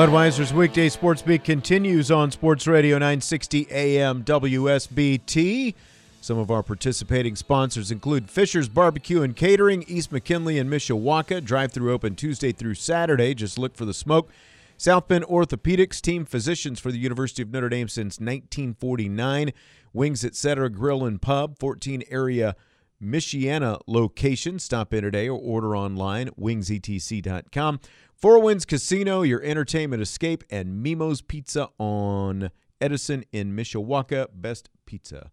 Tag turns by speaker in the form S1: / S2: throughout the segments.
S1: Budweiser's weekday sports beat continues on Sports Radio 960 AM WSBT. Some of our participating sponsors include Fisher's Barbecue and Catering, East McKinley and Mishawaka. Drive through open Tuesday through Saturday. Just look for the smoke. South Bend Orthopedics, team physicians for the University of Notre Dame since 1949. Wings Etc. Grill and Pub, 14 area Michiana location. Stop in today or order online, wingsetc.com. Four Winds Casino, your entertainment escape, and Mimo's Pizza on Edison in Mishawaka. Best pizza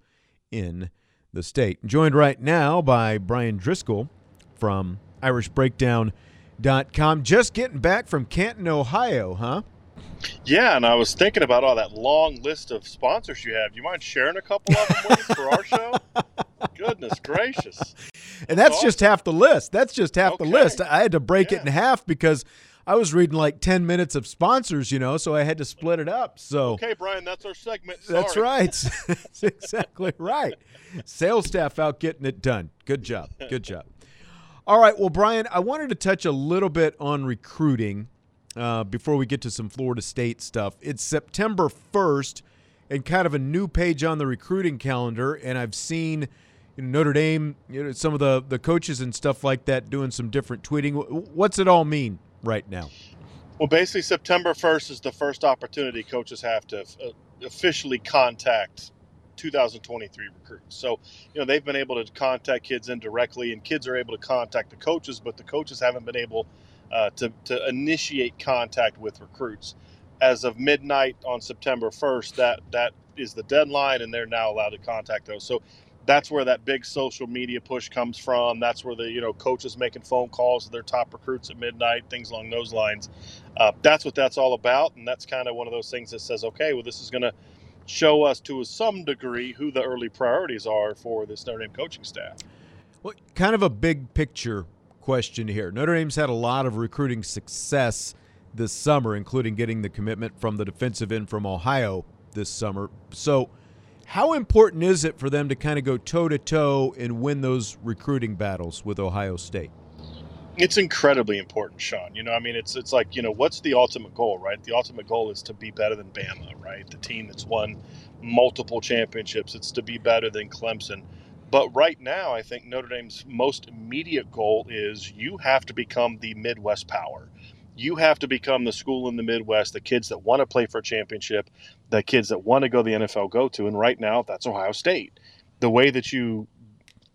S1: in the state. Joined right now by Brian Driscoll from IrishBreakdown.com. Just getting back from Canton, Ohio, huh?
S2: Yeah, and I was thinking about all that long list of sponsors you have. Do you mind sharing a couple of them with us for our show? Goodness gracious.
S1: And that's, that's awesome. just half the list. That's just half okay. the list. I had to break yeah. it in half because – I was reading like 10 minutes of sponsors, you know, so I had to split it up. So
S2: Okay, Brian, that's our segment. Sorry.
S1: That's right. that's exactly right. Sales staff out getting it done. Good job. Good job. All right, well, Brian, I wanted to touch a little bit on recruiting uh, before we get to some Florida State stuff. It's September 1st and kind of a new page on the recruiting calendar, and I've seen you know, Notre Dame, you know, some of the, the coaches and stuff like that doing some different tweeting. What's it all mean right now?
S2: Well, basically, September 1st is the first opportunity coaches have to uh, officially contact 2023 recruits. So, you know, they've been able to contact kids indirectly, and kids are able to contact the coaches, but the coaches haven't been able uh, to, to initiate contact with recruits. As of midnight on September 1st, that that is the deadline, and they're now allowed to contact those. So that's where that big social media push comes from. That's where the you know coaches making phone calls to their top recruits at midnight, things along those lines. Uh, that's what that's all about, and that's kind of one of those things that says, okay, well, this is going to show us to some degree who the early priorities are for this Notre Dame coaching staff.
S1: Well, kind of a big picture question here. Notre Dame's had a lot of recruiting success this summer, including getting the commitment from the defensive end from Ohio this summer. So how important is it for them to kind of go toe to toe and win those recruiting battles with Ohio State?
S2: It's incredibly important, Sean. You know, I mean, it's it's like you know, what's the ultimate goal, right? The ultimate goal is to be better than Bama, right? The team that's won multiple championships. It's to be better than Clemson. But right now, I think Notre Dame's most immediate goal is you have to become the Midwest power you have to become the school in the Midwest, the kids that want to play for a championship, the kids that want to go to the NFL go to. And right now, that's Ohio State. The way that you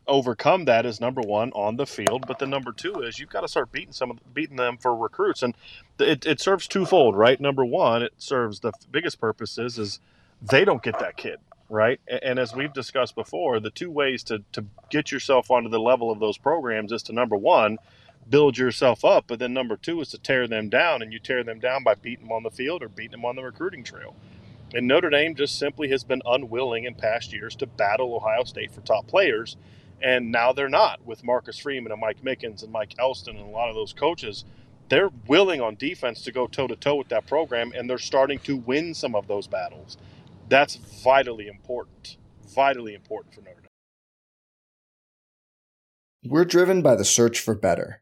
S2: overcome that is number one on the field, but the number two is you've got to start beating some of beating them for recruits, and it, it serves twofold, right? Number one, it serves the biggest purpose is, is they don't get that kid, right? And, and as we've discussed before, the two ways to to get yourself onto the level of those programs is to number one build yourself up. But then number two is to tear them down, and you tear them down by beating them on the field or beating them on the recruiting trail. And Notre Dame just simply has been unwilling in past years to battle Ohio State for top players. And now they're not with Marcus Freeman and Mike Mickens and Mike Elston and a lot of those coaches. They're willing on defense to go toe to toe with that program, and they're starting to win some of those battles. That's vitally important. vitally important for Notre Dame.
S3: We're driven by the search for better.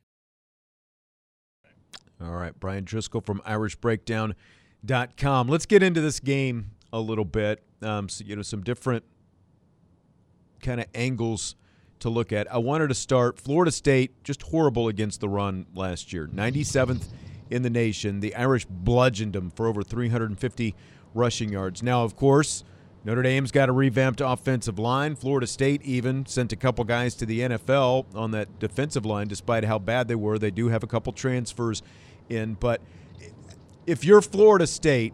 S1: All right, Brian Driscoll from IrishBreakdown.com. Let's get into this game a little bit. Um, so, you know, some different kind of angles to look at. I wanted to start Florida State, just horrible against the run last year. 97th in the nation. The Irish bludgeoned them for over 350 rushing yards. Now, of course, Notre Dame's got a revamped offensive line. Florida State even sent a couple guys to the NFL on that defensive line, despite how bad they were. They do have a couple transfers in. But if you're Florida State,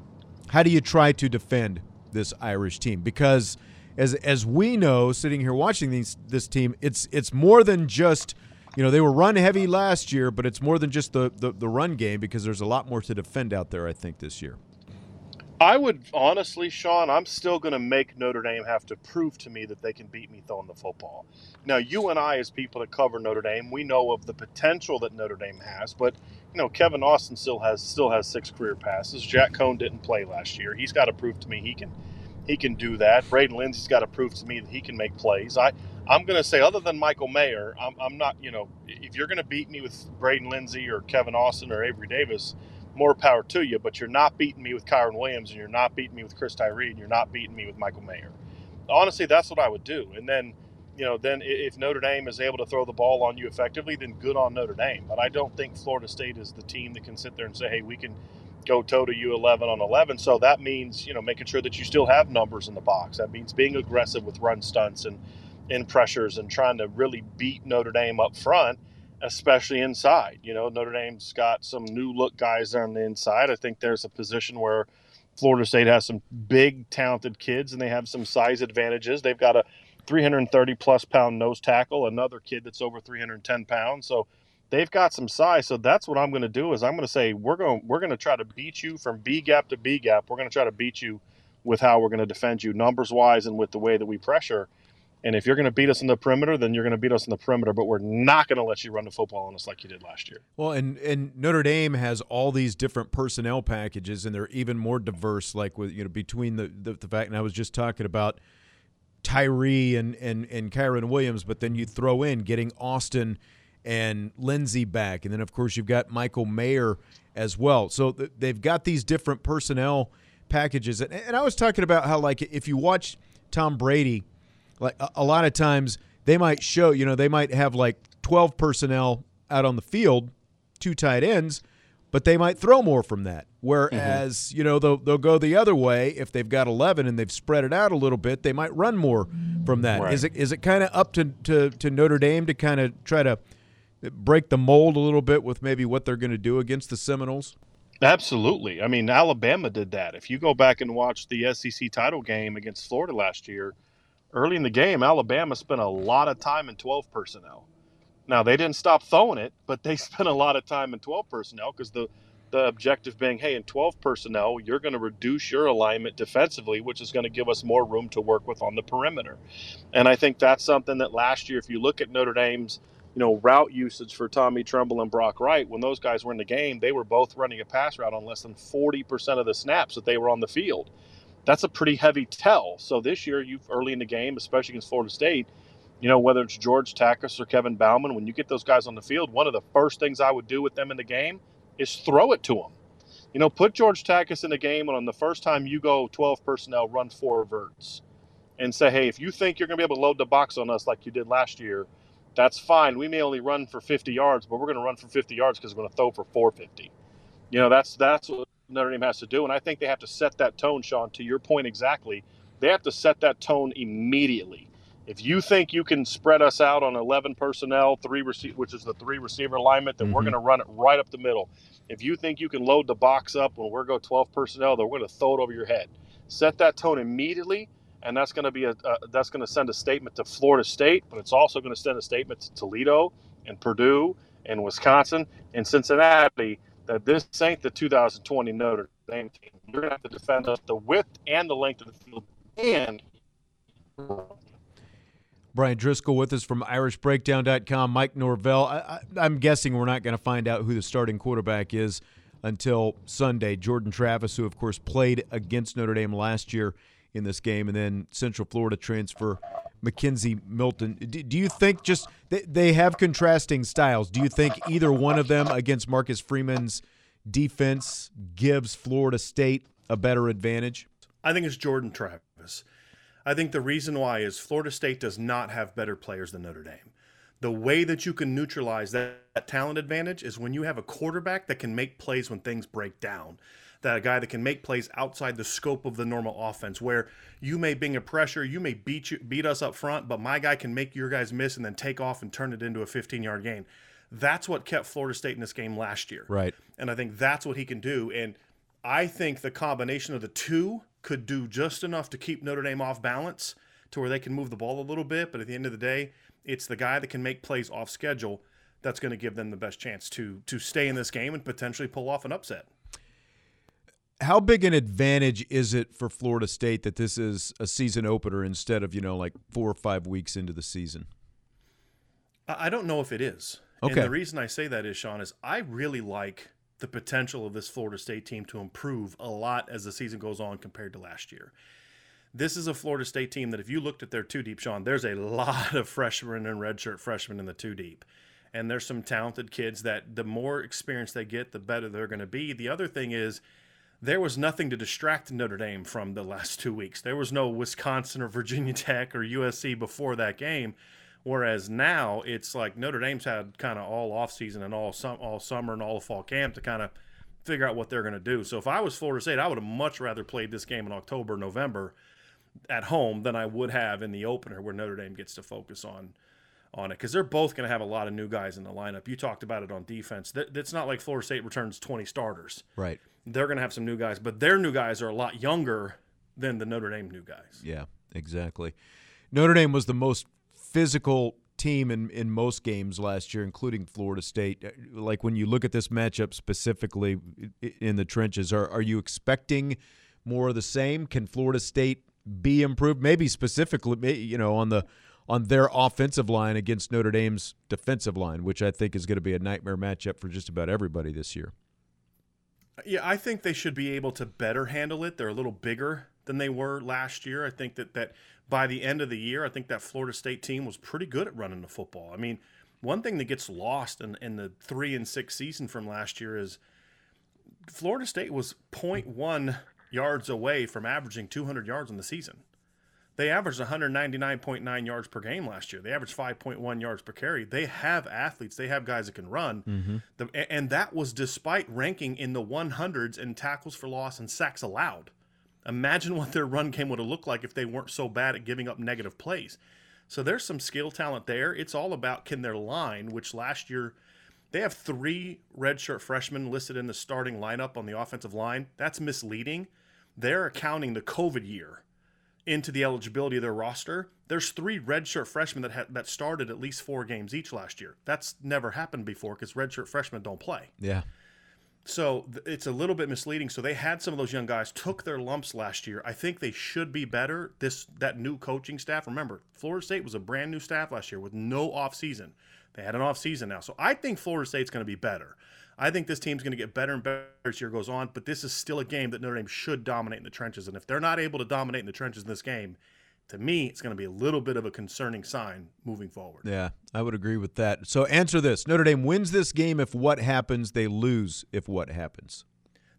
S1: how do you try to defend this Irish team? Because as as we know, sitting here watching these this team, it's it's more than just you know they were run heavy last year, but it's more than just the the, the run game because there's a lot more to defend out there. I think this year.
S2: I would honestly, Sean, I'm still going to make Notre Dame have to prove to me that they can beat me throwing the football. Now, you and I, as people that cover Notre Dame, we know of the potential that Notre Dame has, but know, Kevin Austin still has still has six career passes. Jack Coan didn't play last year. He's got to prove to me he can he can do that. Braden Lenzy's got to prove to me that he can make plays. I I'm going to say, other than Michael Mayer, I'm, I'm not. You know, if you're going to beat me with Braden Lenzy or Kevin Austin or Avery Davis more power to you, but you're not beating me with Kyren Williams and you're not beating me with Chris Tyree and you're not beating me with Michael Mayer. Honestly, that's what I would do. And then, you know, then if Notre Dame is able to throw the ball on you effectively, then good on Notre Dame. But I don't think Florida State is the team that can sit there and say, hey, we can go toe to you 11 on 11. So that means, you know, making sure that you still have numbers in the box. That means being aggressive with run stunts and in pressures and trying to really beat Notre Dame up front especially inside. You know, Notre Dame's got some new look guys there on the inside. I think there's a position where Florida State has some big, talented kids and they have some size advantages. They've got a 330 plus pound nose tackle, another kid that's over 310 pounds. So they've got some size. So that's what I'm going to do is I'm going to say we're going we're going to try to beat you from B gap to B gap. We're going to try to beat you with how we're going to defend you numbers wise and with the way that we pressure. And if you're going to beat us in the perimeter, then you're going to beat us in the perimeter. But we're not going to let you run the football on us like you did last year.
S1: Well, and and Notre Dame has all these different personnel packages, and they're even more diverse. Like with you know between the the, the fact, and I was just talking about Tyree and and and Kyren Williams, but then you throw in getting Austin and Lenzy back, and then of course you've got Michael Mayer as well. So th- they've got these different personnel packages, and, and I was talking about how like if you watch Tom Brady like a, a lot of times they might show, you know, they might have like 12 personnel out on the field, two tight ends, but they might throw more from that. Whereas, mm-hmm. you know, they'll, they'll go the other way. If they've got 11 and they've spread it out a little bit, they might run more from that. Right. Is it is it kind of up to, to, to Notre Dame to kind of try to break the mold a little bit with maybe what they're going to do against the Seminoles?
S2: Absolutely. I mean, Alabama did that. If you go back and watch the SEC title game against Florida last year – early in the game, Alabama spent a lot of time in 12 personnel. Now, they didn't stop throwing it, but they spent a lot of time in 12 personnel because the, the objective being, hey, in 12 personnel, you're going to reduce your alignment defensively, which is going to give us more room to work with on the perimeter. And I think that's something that last year, if you look at Notre Dame's you know, route usage for Tommy Tremble and Brock Wright, when those guys were in the game, they were both running a pass route on less than 40% of the snaps that they were on the field that's a pretty heavy tell. So this year, you've early in the game, especially against Florida State, you know, whether it's George Takacs or Kevin Bauman, when you get those guys on the field, one of the first things I would do with them in the game is throw it to them. You know, put George Takacs in the game, and on the first time you go 12 personnel, run four verts and say, hey, if you think you're going to be able to load the box on us like you did last year,
S4: That's fine. We may only run for 50 yards, but we're going to run for 50 yards because we're going to throw for 450. You know, that's that's what Notre Dame has to do, and I think they have to set that tone, Sean. To your point exactly, they have to set that tone immediately. If you think you can spread us out on 11 personnel, three rece- which is the three receiver alignment, then mm-hmm. we're going to run it right up the middle. If you think you can load the box up when we're go 12 personnel, then we're going to throw it over your head. Set that tone immediately and that's going to be a, that's going to send a statement to Florida State, but it's also going to send a statement to Toledo and Purdue and Wisconsin and Cincinnati that this ain't the 2020 Notre Dame team. You're going to have to defend us the width and the length of the field and.
S1: Brian Driscoll with us from IrishBreakdown.com. Mike Norvell. I, am guessing we're not going to find out who the starting quarterback is until Sunday. Jordan Travis, who of course played against Notre Dame last year in this game, and then Central Florida transfer McKenzie Milton. Do, do you think just they, they have contrasting styles? Do you think either one of them against Marcus Freeman's defense gives Florida State a better advantage?
S2: I think it's Jordan Travis. I think the reason why is Florida State does not have better players than Notre Dame. The way that you can neutralize that, that talent advantage is when you have a quarterback that can make plays when things break down that a guy that can make plays outside the scope of the normal offense, where you may bring a pressure, you may beat you, beat us up front, but my guy can make your guys miss and then take off and turn it into a 15 yard gain. That's what kept Florida State in this game last year.
S1: Right.
S2: And I think that's what he can do. And I think the combination of the two could do just enough to keep Notre Dame off balance to where they can move the ball a little bit. But at the end of the day, it's the guy that can make plays off schedule that's going to give them the best chance to to stay in this game and potentially pull off an upset
S1: how big an advantage is it for Florida State that this is a season opener instead of you know like four or five weeks into the season?
S2: I don't know if it is. Okay. And the reason I say that is, Sean, is I really like the potential of this Florida State team to improve a lot as the season goes on compared to last year. This is a Florida State team that, if you looked at their two deep, Sean, there's a lot of freshmen and redshirt freshmen in the two deep. And there's some talented kids that the more experience they get, the better they're going to be. The other thing is, there was nothing to distract Notre Dame from the last two weeks. There was no Wisconsin or Virginia Tech or USC before that game. Whereas now it's like Notre Dame's had kind of all off season and all sum, all summer and all fall camp to kind of figure out what they're going to do. So if I was Florida State, I would have much rather played this game in October, November at home than I would have in the opener where Notre Dame gets to focus on on it because they're both going to have a lot of new guys in the lineup. You talked about it on defense. It's not like Florida State returns 20 starters.
S1: Right
S2: they're going to have some new guys, but their new guys are a lot younger than the Notre Dame new guys.
S1: Yeah, exactly. Notre Dame was the most physical team in, in most games last year, including Florida State. Uh, like when you look at this matchup specifically in the trenches, are, are you expecting more of the same? Can Florida State be improved? Maybe specifically, you know, on the on their offensive line against Notre Dame's defensive line, which I think is going to be a nightmare matchup for just about everybody this year.
S2: Yeah, I think they should be able to better handle it. They're a little bigger than they were last year. I think that that by the end of the year, I think that Florida State team was pretty good at running the football. I mean, one thing that gets lost in, in the three and six season from last year is Florida State was 0.1 yards away from averaging 200 yards in the season. They averaged 199.9 yards per game last year. They averaged 5.1 yards per carry. They have athletes. They have guys that can run. Mm-hmm. The, and that was despite ranking in the 100s in tackles for loss and sacks allowed. Imagine what their run game would have looked like if they weren't so bad at giving up negative plays. So there's some skill talent there. It's all about can their line, which last year they have three redshirt freshmen listed in the starting lineup on the offensive line. That's misleading. They're accounting the COVID year into the eligibility of their roster. There's three redshirt freshmen that ha- that started at least four games each last year. That's never happened before because redshirt freshmen don't play.
S1: Yeah.
S2: So it's a little bit misleading. So they had some of those young guys took their lumps last year. I think they should be better. This that new coaching staff. Remember, Florida State was a brand new staff last year with no off season. They had an off season now. So I think Florida State's going to be better. I think this team's going to get better and better as year goes on, but this is still a game that Notre Dame should dominate in the trenches. And if they're not able to dominate in the trenches in this game, to me, it's going to be a little bit of a concerning sign moving forward.
S1: Yeah, I would agree with that. So answer this Notre Dame wins this game if what happens, they lose if what happens.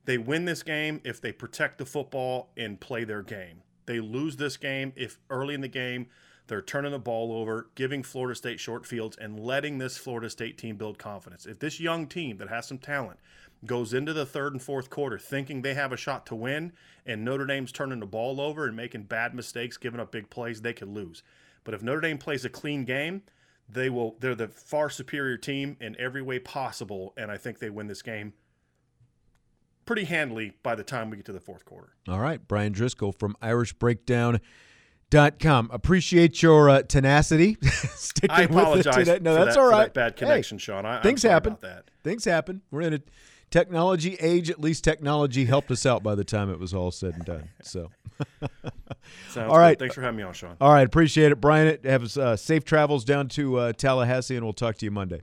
S2: They win this game if they protect the football and play their game. They lose this game if early in the game They're turning the ball over, giving Florida State short fields, and letting this Florida State team build confidence. If this young team that has some talent goes into the third and fourth quarter thinking they have a shot to win, and Notre Dame's turning the ball over and making bad mistakes, giving up big plays, they could lose. But if Notre Dame plays a clean game, they will they're the far superior team in every way possible, and I think they win this game pretty handily by the time we get to the fourth quarter.
S1: All right, Brian Driscoll from IrishBreakdown.com. Appreciate your uh, tenacity. Sticking
S2: I apologize.
S1: With it today. No, that's
S2: that,
S1: all
S2: that bad connection,
S1: hey,
S2: Sean. I,
S1: things happen.
S2: About that.
S1: Things happen. We're in a technology age. At least technology helped us out by the time it was all said and done. So.
S2: Sounds
S1: All right.
S2: Good. Thanks for having me on, Sean.
S1: All right, appreciate it, Brian. Have uh, safe travels down to uh, Tallahassee, and we'll talk to you Monday.